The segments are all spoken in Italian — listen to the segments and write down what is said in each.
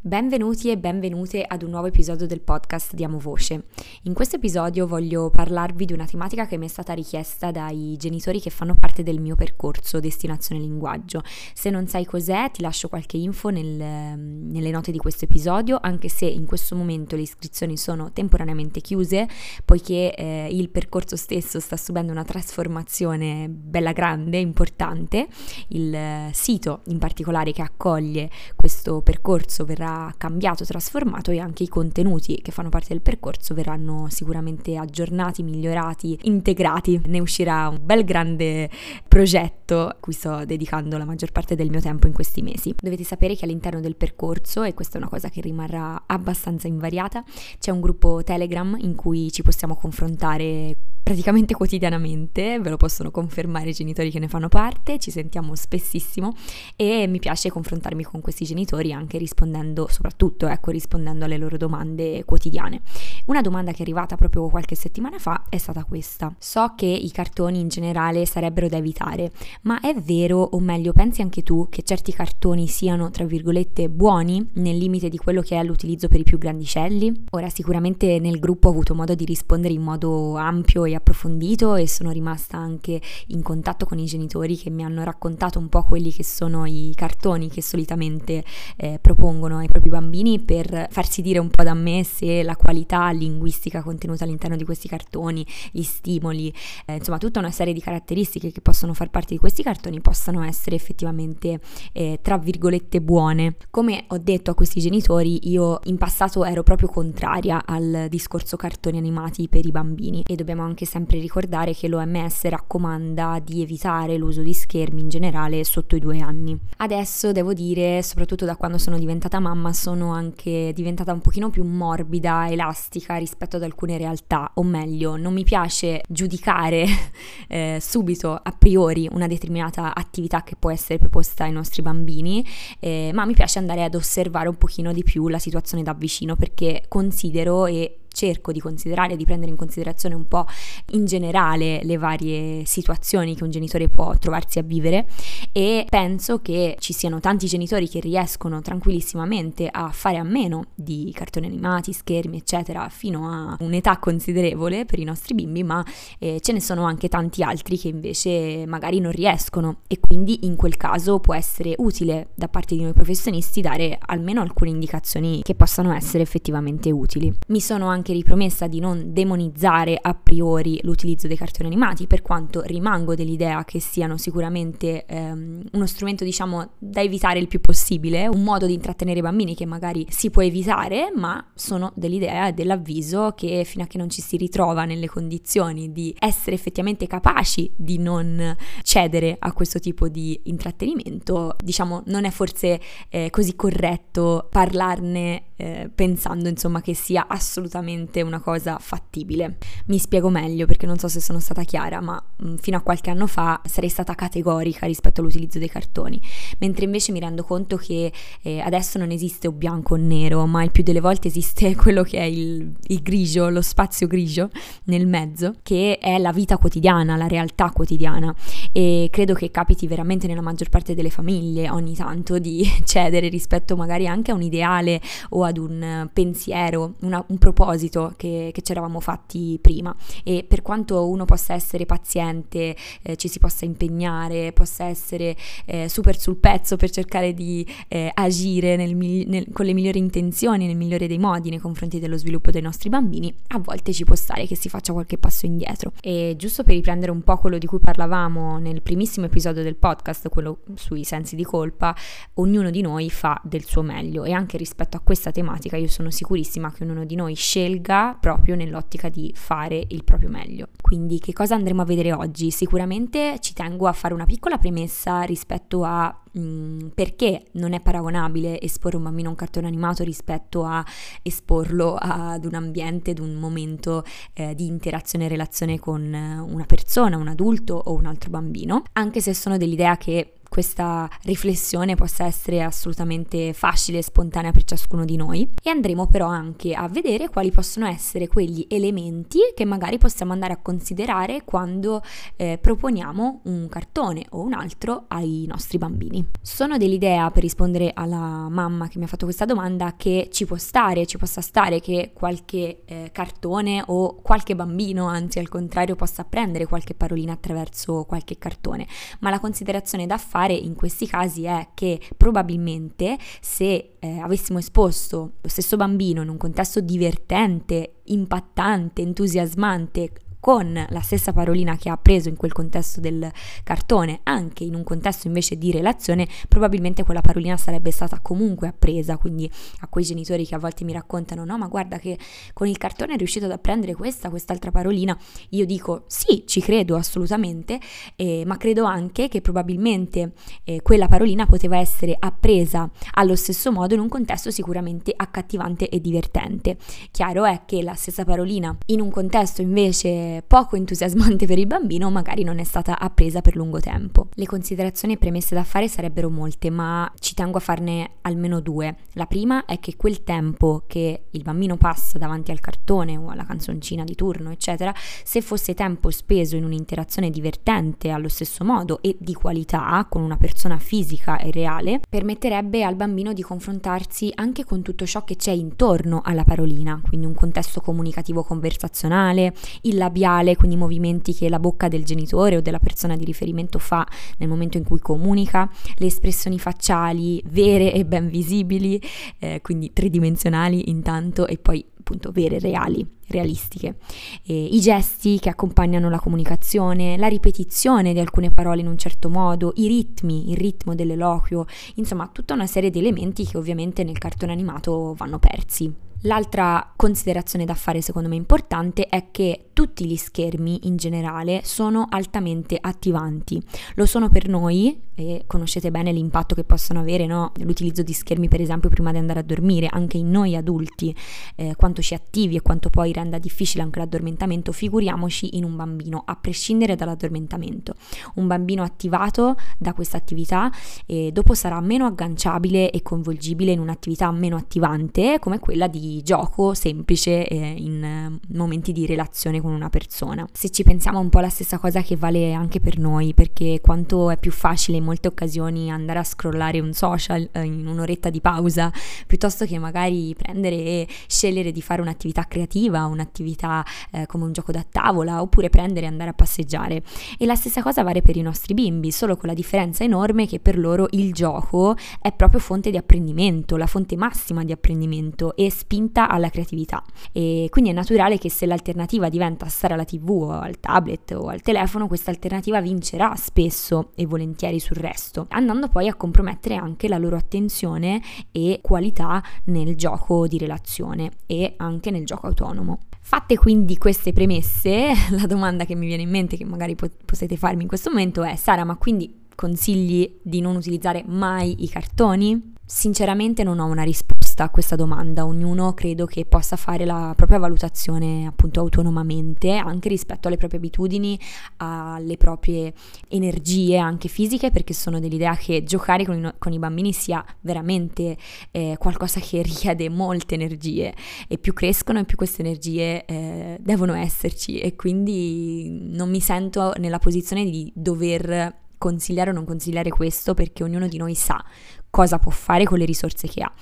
Benvenuti e benvenute ad un nuovo episodio del podcast Diamo Voce. In questo episodio voglio parlarvi di una tematica che mi è stata richiesta dai genitori che fanno parte del mio percorso Destinazione Linguaggio. Se non sai cos'è, ti lascio qualche info nel, nelle note di questo episodio, anche se in questo momento le iscrizioni sono temporaneamente chiuse, poiché eh, il percorso stesso sta subendo una trasformazione bella grande, importante. Il eh, sito in particolare che accoglie questo percorso verrà cambiato, trasformato e anche i contenuti che fanno parte del percorso verranno sicuramente aggiornati, migliorati, integrati. Ne uscirà un bel grande progetto a cui sto dedicando la maggior parte del mio tempo in questi mesi. Dovete sapere che all'interno del percorso, e questa è una cosa che rimarrà abbastanza invariata, c'è un gruppo Telegram in cui ci possiamo confrontare praticamente quotidianamente, ve lo possono confermare i genitori che ne fanno parte, ci sentiamo spessissimo e mi piace confrontarmi con questi genitori anche rispondendo, soprattutto ecco, rispondendo alle loro domande quotidiane. Una domanda che è arrivata proprio qualche settimana fa è stata questa. So che i cartoni in generale sarebbero da evitare, ma è vero, o meglio, pensi anche tu che certi cartoni siano, tra virgolette, buoni nel limite di quello che è l'utilizzo per i più grandicelli? Ora, sicuramente nel gruppo ho avuto modo di rispondere in modo ampio e approfondito e sono rimasta anche in contatto con i genitori che mi hanno raccontato un po' quelli che sono i cartoni che solitamente eh, propongono ai propri bambini per farsi dire un po' da me se la qualità linguistica contenuta all'interno di questi cartoni, gli stimoli, eh, insomma tutta una serie di caratteristiche che possono far parte di questi cartoni possano essere effettivamente eh, tra virgolette buone. Come ho detto a questi genitori, io in passato ero proprio contraria al discorso cartoni animati per i bambini e dobbiamo anche sempre ricordare che l'OMS raccomanda di evitare l'uso di schermi in generale sotto i due anni. Adesso devo dire, soprattutto da quando sono diventata mamma, sono anche diventata un pochino più morbida, elastica rispetto ad alcune realtà, o meglio, non mi piace giudicare eh, subito a priori una determinata attività che può essere proposta ai nostri bambini, eh, ma mi piace andare ad osservare un pochino di più la situazione da vicino perché considero e cerco di considerare, di prendere in considerazione un po' in generale le varie situazioni che un genitore può trovarsi a vivere e penso che ci siano tanti genitori che riescono tranquillissimamente a fare a meno di cartoni animati, schermi, eccetera, fino a un'età considerevole per i nostri bimbi, ma eh, ce ne sono anche tanti altri che invece magari non riescono e quindi in quel caso può essere utile da parte di noi professionisti dare almeno alcune indicazioni che possano essere effettivamente utili. Mi sono anche anche ripromessa di non demonizzare a priori l'utilizzo dei cartoni animati, per quanto rimango dell'idea che siano sicuramente ehm, uno strumento, diciamo, da evitare il più possibile, un modo di intrattenere i bambini che magari si può evitare, ma sono dell'idea e dell'avviso che fino a che non ci si ritrova nelle condizioni di essere effettivamente capaci di non cedere a questo tipo di intrattenimento, diciamo, non è forse eh, così corretto parlarne eh, pensando insomma che sia assolutamente una cosa fattibile. Mi spiego meglio perché non so se sono stata chiara, ma mm, fino a qualche anno fa sarei stata categorica rispetto all'utilizzo dei cartoni, mentre invece mi rendo conto che eh, adesso non esiste o bianco o nero, ma il più delle volte esiste quello che è il, il grigio, lo spazio grigio nel mezzo, che è la vita quotidiana, la realtà quotidiana. E credo che capiti veramente nella maggior parte delle famiglie ogni tanto di cedere rispetto magari anche a un ideale o ad un pensiero, una, un proposito che, che, ci eravamo fatti prima e per quanto uno possa essere paziente, eh, ci si possa impegnare, possa essere eh, super sul pezzo per cercare di eh, agire nel, nel, con le migliori intenzioni, nel migliore dei modi nei confronti dello sviluppo dei nostri bambini, a volte ci può stare che si faccia qualche passo indietro. E giusto per riprendere un po' quello di cui parlavamo nel primissimo episodio del podcast, quello sui sensi di colpa, ognuno di noi fa del suo meglio e anche rispetto a questa tematica io sono sicurissima che ognuno di noi scelga proprio nell'ottica di fare il proprio meglio. Quindi che cosa andremo a vedere oggi? Sicuramente ci tengo a fare una piccola premessa rispetto a mh, mm, perché non è paragonabile esporre un bambino a un cartone animato rispetto a esporlo ad un ambiente, ad un momento eh, di interazione e relazione con una persona, un adulto o un altro bambino, anche se sono dell'idea che questa riflessione possa essere assolutamente facile e spontanea per ciascuno di noi e andremo però anche a vedere quali possono essere quegli elementi che magari possiamo andare a considerare quando eh, proponiamo un cartone o un altro ai nostri bambini. Sono dell'idea, per rispondere alla mamma che mi ha fatto questa domanda, che ci può stare, ci possa stare che qualche eh, cartone o qualche bambino, anzi al contrario, possa apprendere qualche parolina attraverso qualche cartone, ma la considerazione da fare in questi casi è che probabilmente se eh, avessimo esposto lo stesso bambino in un contesto divertente, impattante, entusiasmante, con la stessa parolina che ha preso in quel contesto del cartone, anche in un contesto invece di relazione, probabilmente quella parolina sarebbe stata comunque appresa. Quindi a quei genitori che a volte mi raccontano: no, ma guarda che con il cartone è riuscito ad apprendere questa, quest'altra parolina, io dico sì, ci credo assolutamente, eh, ma credo anche che probabilmente eh, quella parolina poteva essere appresa allo stesso modo in un contesto sicuramente accattivante e divertente. Chiaro è che la stessa parolina in un contesto invece poco entusiasmante per il bambino magari non è stata appresa per lungo tempo. Le considerazioni e premesse da fare sarebbero molte, ma ci tengo a farne almeno due. La prima è che quel tempo che il bambino passa davanti al cartone o alla canzoncina di turno, eccetera, se fosse tempo speso in un'interazione divertente allo stesso modo e di qualità con una persona fisica e reale, permetterebbe al bambino di confrontarsi anche con tutto ciò che c'è intorno alla parolina, quindi un contesto comunicativo conversazionale, il labiale labiale, quindi movimenti che la bocca del genitore o della persona di riferimento fa nel momento in cui comunica, le espressioni facciali vere e ben visibili, eh, quindi tridimensionali intanto e poi appunto vere, reali, realistiche. E I gesti che accompagnano la comunicazione, la ripetizione di alcune parole in un certo modo, i ritmi, il ritmo dell'eloquio, insomma tutta una serie di elementi che ovviamente nel cartone animato vanno persi. L'altra considerazione da fare secondo me importante è che tutti gli schermi in generale sono altamente attivanti. Lo sono per noi e conoscete bene l'impatto che possono avere no? l'utilizzo di schermi per esempio prima di andare a dormire, anche in noi adulti, eh, quanto ci attivi e quanto poi renda difficile anche l'addormentamento, figuriamoci in un bambino, a prescindere dall'addormentamento. Un bambino attivato da questa attività e dopo sarà meno agganciabile e coinvolgibile in un'attività meno attivante come quella di gioco semplice eh, in eh, momenti di relazione con una persona. Se ci pensiamo un po' la stessa cosa che vale anche per noi, perché quanto è più facile in molte occasioni andare a scrollare un social eh, in un'oretta di pausa, piuttosto che magari prendere e scegliere di fare un'attività creativa, un'attività eh, come un gioco da tavola, oppure prendere e andare a passeggiare. E la stessa cosa vale per i nostri bimbi, solo con la differenza enorme che per loro il gioco è proprio fonte di apprendimento, la fonte massima di apprendimento e spinta alla creatività e quindi è naturale che se l'alternativa diventa stare alla tv o al tablet o al telefono, questa alternativa vincerà spesso e volentieri sul resto, andando poi a compromettere anche la loro attenzione e qualità nel gioco di relazione e anche nel gioco autonomo. Fatte quindi queste premesse, la domanda che mi viene in mente, che magari potete farmi in questo momento è: Sara, ma quindi consigli di non utilizzare mai i cartoni? Sinceramente non ho una risposta a questa domanda, ognuno credo che possa fare la propria valutazione appunto autonomamente, anche rispetto alle proprie abitudini, alle proprie energie anche fisiche, perché sono dell'idea che giocare con i, con i bambini sia veramente eh, qualcosa che richiede molte energie. E più crescono e più queste energie eh, devono esserci. E quindi non mi sento nella posizione di dover consigliare o non consigliare questo perché ognuno di noi sa cosa può fare con le risorse che ha.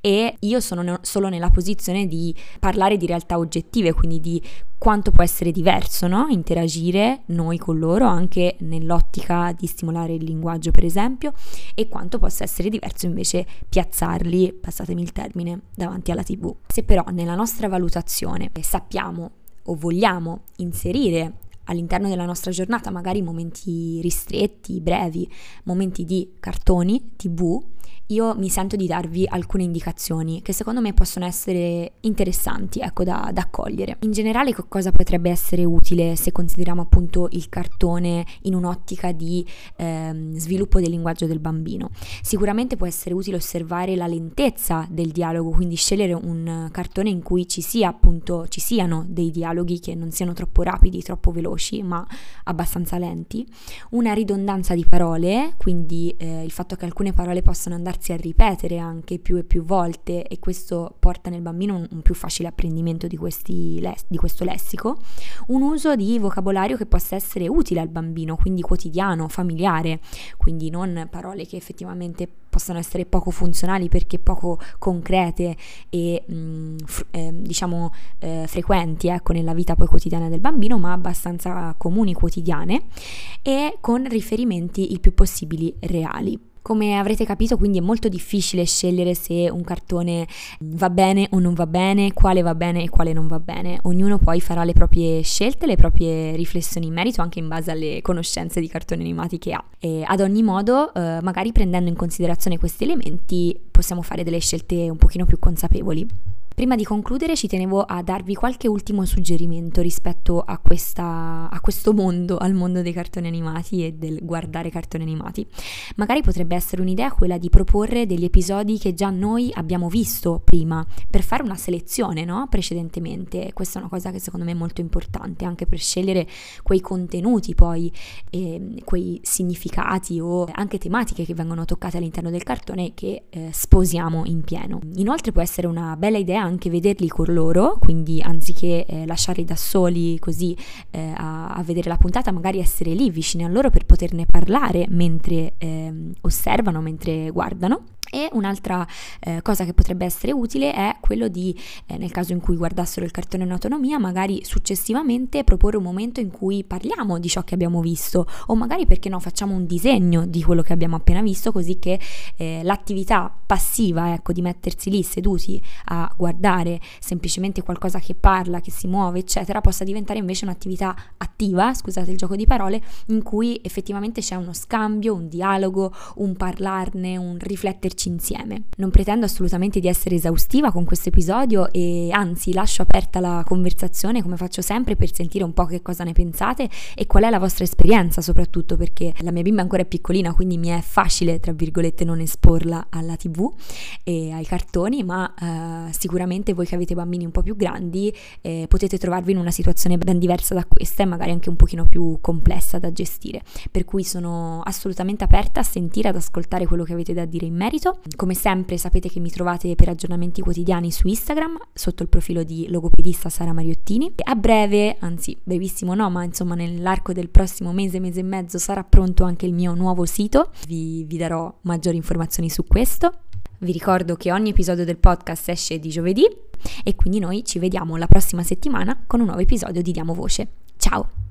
E io sono ne- solo nella posizione di parlare di realtà oggettive, quindi di quanto può essere diverso no? interagire noi con loro anche nell'ottica di stimolare il linguaggio per esempio e quanto possa essere diverso invece piazzarli, passatemi il termine, davanti alla tv. Se però nella nostra valutazione sappiamo o vogliamo inserire all'interno della nostra giornata, magari momenti ristretti, brevi, momenti di cartoni, tv, io mi sento di darvi alcune indicazioni che secondo me possono essere interessanti, ecco, da, da accogliere. In generale, cosa potrebbe essere utile se consideriamo appunto il cartone in un'ottica di ehm, sviluppo del linguaggio del bambino? Sicuramente può essere utile osservare la lentezza del dialogo, quindi scegliere un cartone in cui ci sia appunto ci siano dei dialoghi che non siano troppo rapidi, troppo veloci, ma abbastanza lenti. Una ridondanza di parole, quindi eh, il fatto che alcune parole possano andarsi a ripetere anche più e più volte e questo porta nel bambino un, un più facile apprendimento di, questi, di questo lessico, un uso di vocabolario che possa essere utile al bambino, quindi quotidiano, familiare, quindi non parole che effettivamente possano essere poco funzionali perché poco concrete e mh, mm, fr- eh, diciamo eh, frequenti ecco, nella vita poi quotidiana del bambino, ma abbastanza comuni, quotidiane e con riferimenti il più possibili reali. Come avrete capito, quindi è molto difficile scegliere se un cartone va bene o non va bene, quale va bene e quale non va bene. Ognuno poi farà le proprie scelte, le proprie riflessioni in merito, anche in base alle conoscenze di cartoni animati che ha. E ad ogni modo, eh, magari prendendo in considerazione questi elementi, possiamo fare delle scelte un pochino più consapevoli. Prima di concludere ci tenevo a darvi qualche ultimo suggerimento rispetto a, questa, a, questo mondo, al mondo dei cartoni animati e del guardare cartoni animati. Magari potrebbe essere un'idea quella di proporre degli episodi che già noi abbiamo visto prima, per fare una selezione no? precedentemente. Questa è una cosa che secondo me è molto importante, anche per scegliere quei contenuti poi, eh, quei significati o anche tematiche che vengono toccate all'interno del cartone che eh, sposiamo in pieno. Inoltre può essere una bella idea anche vederli con loro, quindi anziché eh, lasciarli da soli così eh, a, a, vedere la puntata, magari essere lì vicini a loro per poterne parlare mentre eh, osservano, mentre guardano. E un'altra eh, cosa che potrebbe essere utile è quello di, eh, nel caso in cui guardassero il cartone in autonomia, magari successivamente proporre un momento in cui parliamo di ciò che abbiamo visto o magari perché no facciamo un disegno di quello che abbiamo appena visto così che eh, l'attività passiva, ecco, di mettersi lì seduti a guardare semplicemente qualcosa che parla, che si muove, eccetera, possa diventare invece un'attività attiva, scusate il gioco di parole, in cui effettivamente c'è uno scambio, un dialogo, un parlarne, un rifletterci metterci insieme. Non pretendo assolutamente di essere esaustiva con questo episodio e anzi lascio aperta la conversazione come faccio sempre per sentire un po' che cosa ne pensate e qual è la vostra esperienza soprattutto perché la mia bimba ancora è piccolina quindi mi è facile tra virgolette non esporla alla tv e ai cartoni ma eh, sicuramente voi che avete bambini un po' più grandi eh, potete trovarvi in una situazione ben diversa da questa e magari anche un pochino più complessa da gestire per cui sono assolutamente aperta a sentire ad ascoltare quello che avete da dire in merito sito. Come sempre sapete che mi trovate per aggiornamenti quotidiani su Instagram sotto il profilo di logopedista Sara Mariottini. A breve, anzi brevissimo no, ma insomma nell'arco del prossimo mese, mese e mezzo sarà pronto anche il mio nuovo sito. Vi, vi darò maggiori informazioni su questo. Vi ricordo che ogni episodio del podcast esce di giovedì e quindi noi ci vediamo la prossima settimana con un nuovo episodio di Diamo Voce. Ciao!